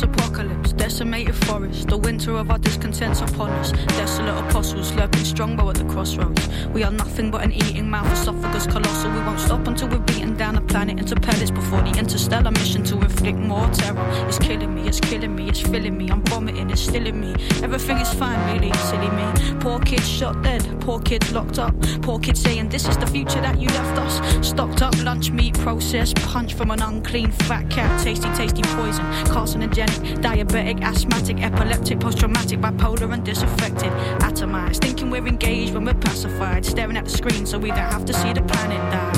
Apocalypse, decimated forest, the winter of our discontents upon us. Desolate apostles lurking strongbow at the crossroads. We are nothing but an eating mouth, esophagus colossal. We won't stop until we've beaten down the planet into pellets before the interstellar mission to inflict more terror. It's killing me, it's killing me, it's filling me. I'm vomiting, it's stilling me. Everything is fine, really, silly me. Poor kids shot dead, poor kids locked up. Poor kids saying this is the future that you left us. Stocked up lunch meat, processed punch from an unclean fat cat. Tasty, tasty poison, carcinogenic, diabetic, asthmatic, epileptic, post traumatic, bipolar, and disaffected. Atomized, thinking we're engaged when we're pacified. Staring at the screen so we don't have to see the planet die.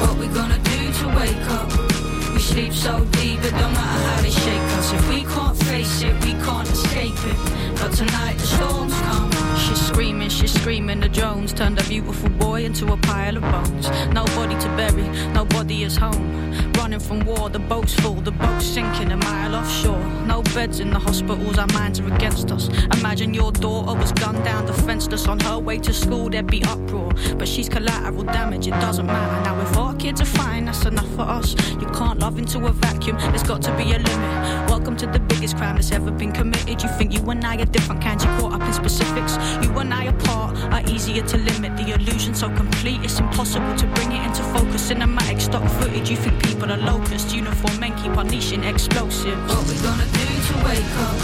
What we gonna do to wake up? Sleep so deep, it don't matter how they shake us. If we can't face it, we can't escape it. But tonight the storms come. She's screaming, she's screaming. The drones turned a beautiful boy into a pile of bones. Nobody to bury, nobody is home. Running from war, the boat's full, the boat's sinking a mile offshore. No beds in the hospitals, our minds are against us. Imagine your daughter was gunned down, defenseless. On her way to school, there'd be uproar. But she's collateral damage, it doesn't matter. Now, if our kids are fine, that's enough for us. You can't love into a vacuum, there's got to be a limit. Welcome to the biggest crime that's ever been committed. You think you and I are different kinds, you caught up in specifics. You and I apart are easier to limit. The illusion so complete, it's impossible to bring it into focus. Cinematic stock footage, you think people are locusts. Uniform men keep unleashing explosives. What we gonna do to wake up?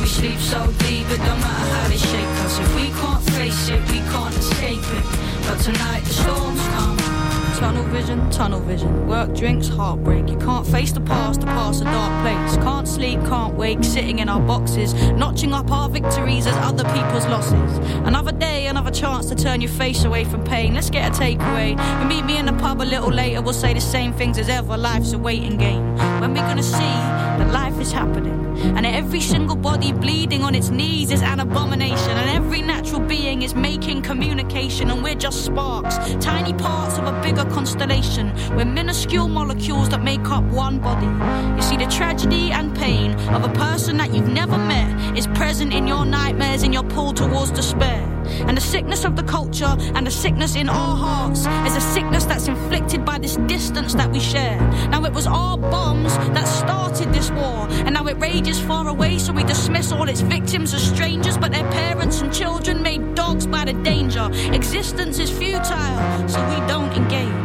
We sleep so deep, it don't matter how they shake us. If we can't face it, we can't escape it. But tonight the storms come. Tunnel vision, tunnel vision. Work, drinks, heartbreak. You can't face the past, the past a dark place. Can't sleep, can't wake, sitting in our boxes, notching up our victories as other people's losses. Another day, another chance to turn your face away from pain. Let's get a takeaway. You meet me in the pub a little later, we'll say the same things as ever. Life's a waiting game. When we're gonna see that life is happening? And every single body bleeding on its knees is an abomination. And every natural being is making communication, and we're just sparks, tiny parts of a bigger constellation. We're minuscule molecules that make up one body. You see, the tragedy and pain of a person that you've never met is present in your nightmares, in your pull towards despair. And the sickness of the culture and the sickness in our hearts is a sickness that's inflicted by this distance that we share. Now, it was our bombs that started this war, and now it rages far away, so we dismiss all its victims as strangers, but their parents and children made dogs by the danger. Existence is futile, so we don't engage.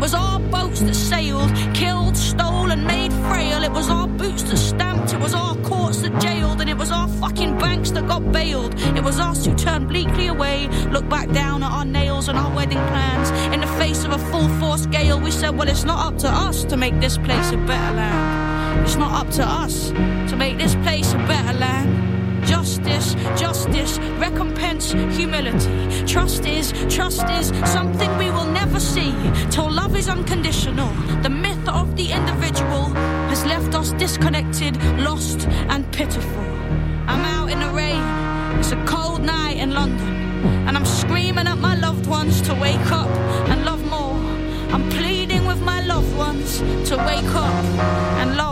It was our boats that sailed, killed, stole, and made frail. It was our boots that stamped, it was our courts that jailed, and it was our fucking banks that got bailed. It was us who turned bleakly away, looked back down at our nails and our wedding plans. In the face of a full force gale, we said, Well, it's not up to us to make this place a better land. It's not up to us to make this place a better land. Justice, justice, recompense, humility. Trust is, trust is something we will never see till love is unconditional. The myth of the individual has left us disconnected, lost, and pitiful. I'm out in the rain, it's a cold night in London, and I'm screaming at my loved ones to wake up and love more. I'm pleading with my loved ones to wake up and love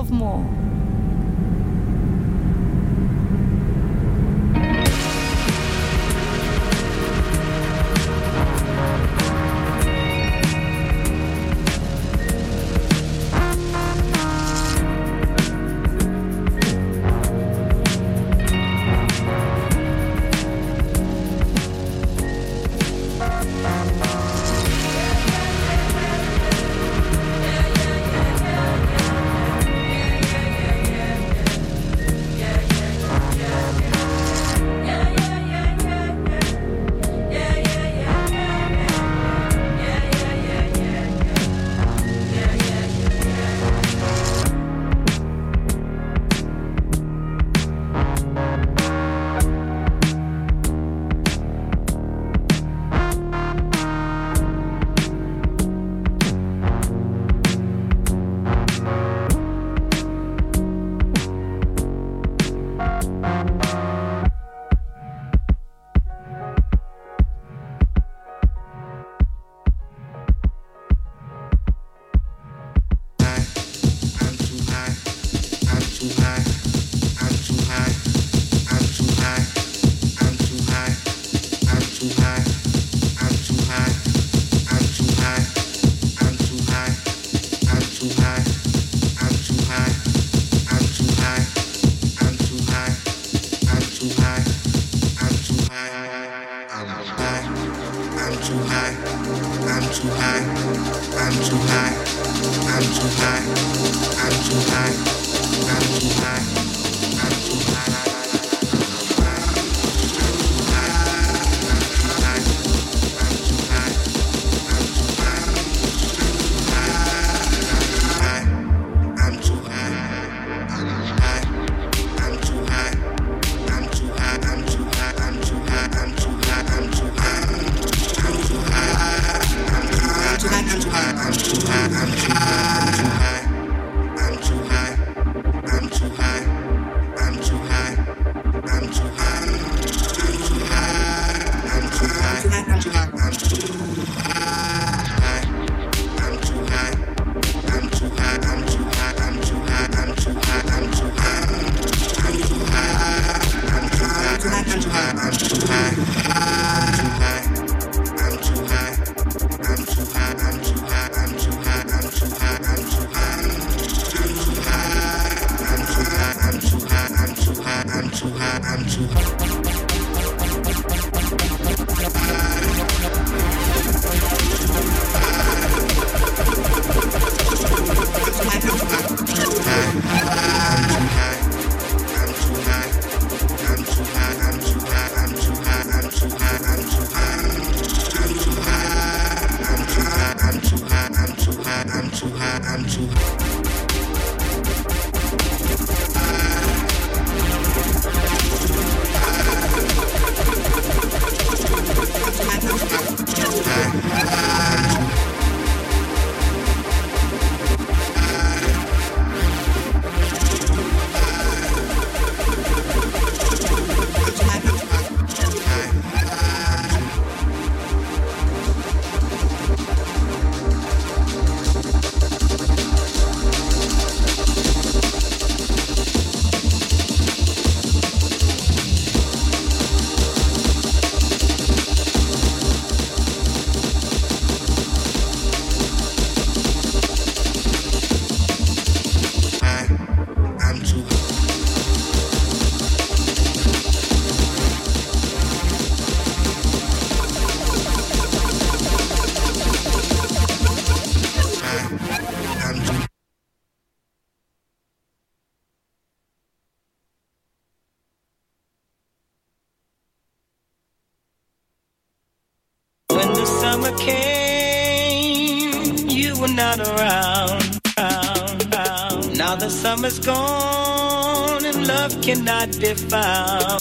more. summer's gone and love cannot be found.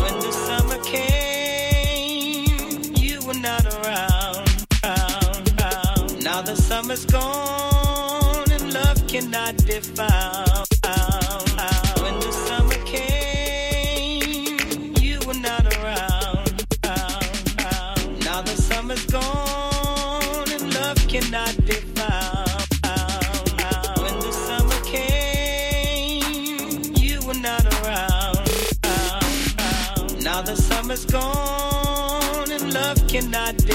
When the summer came, you were not around. Now the summer's gone and love cannot be found. Gone and love cannot be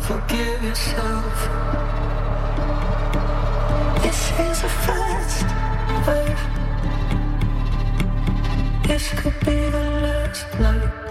Forgive yourself. This is a fast life. This could be the last life.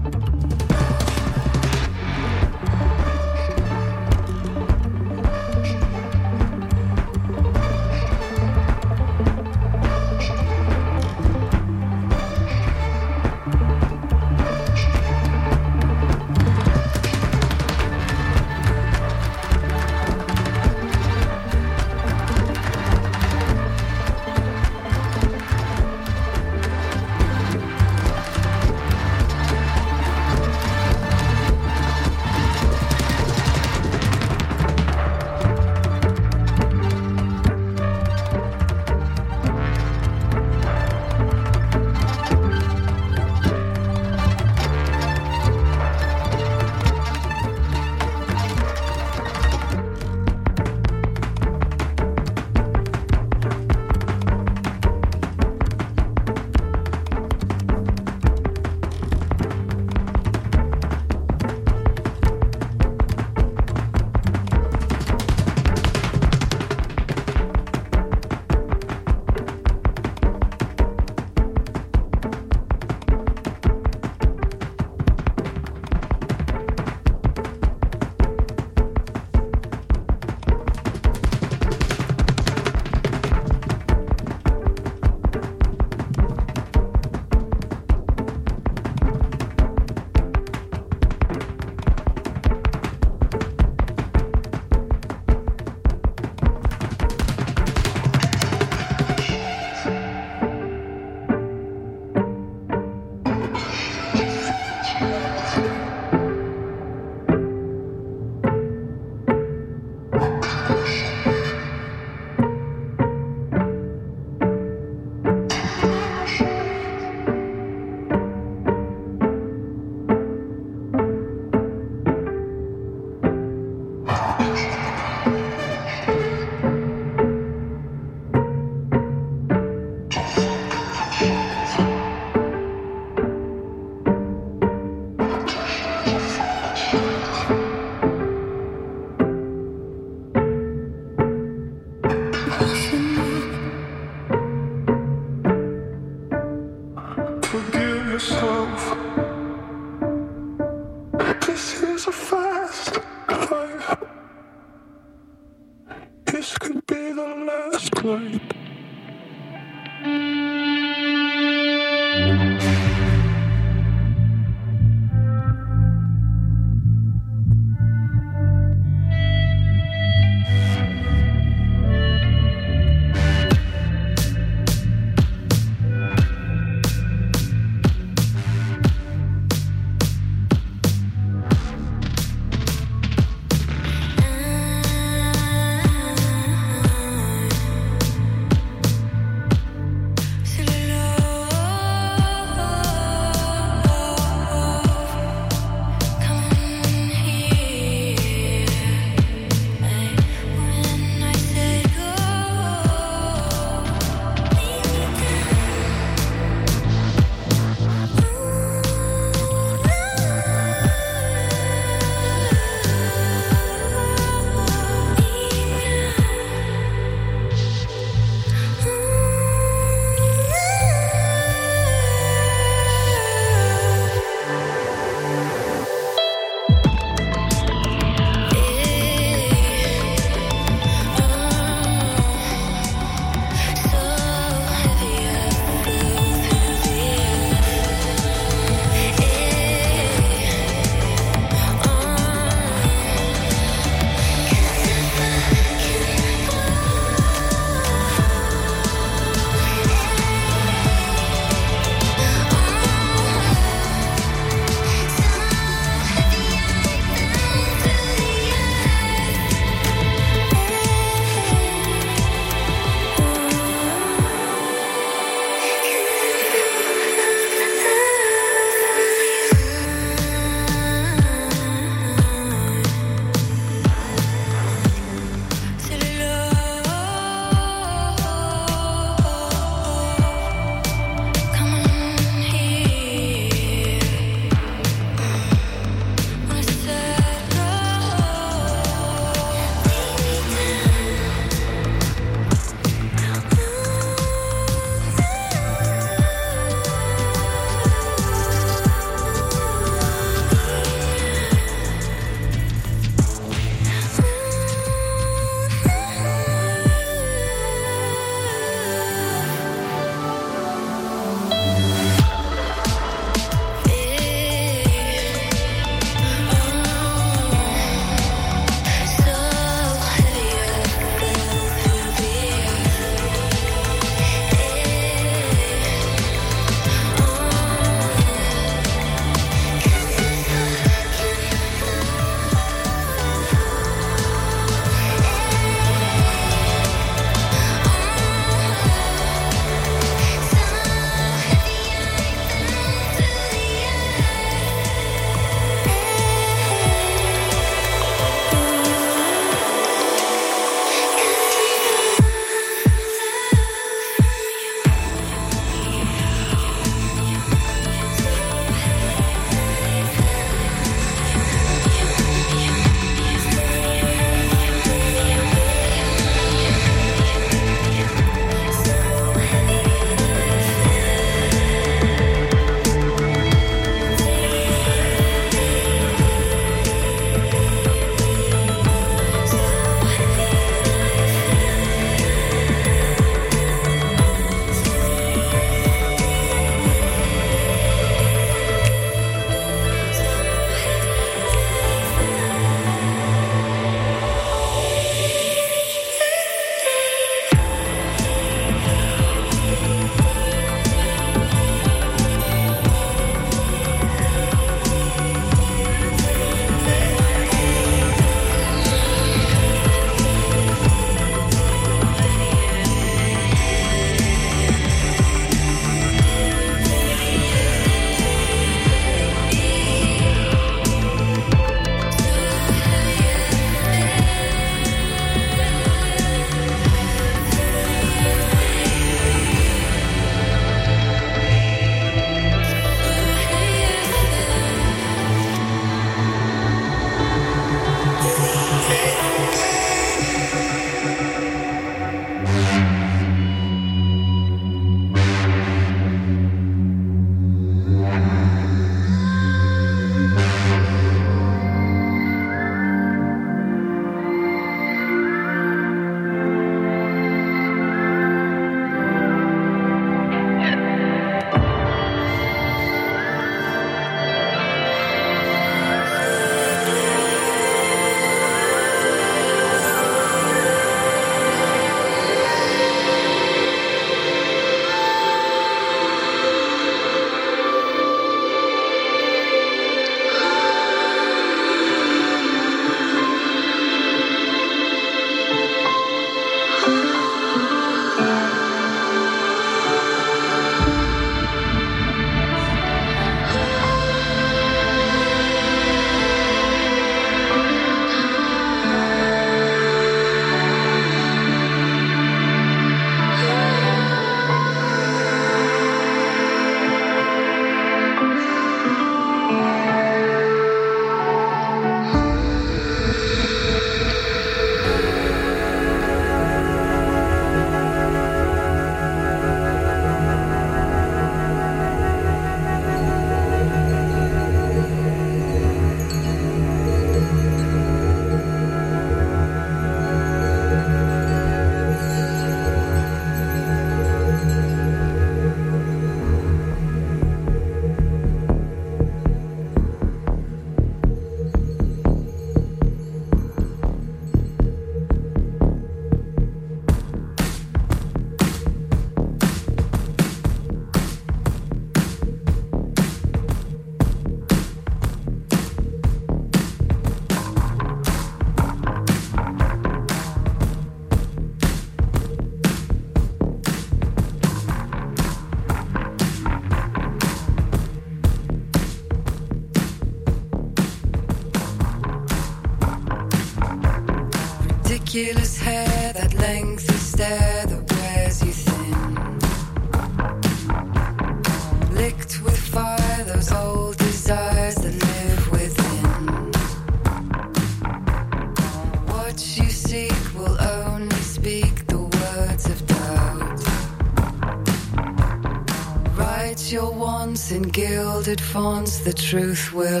the truth will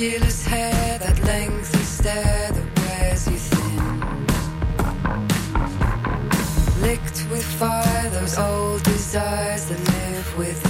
ridiculous hair, that lengthy stare that wears you thin. Licked with fire, those old desires that live within.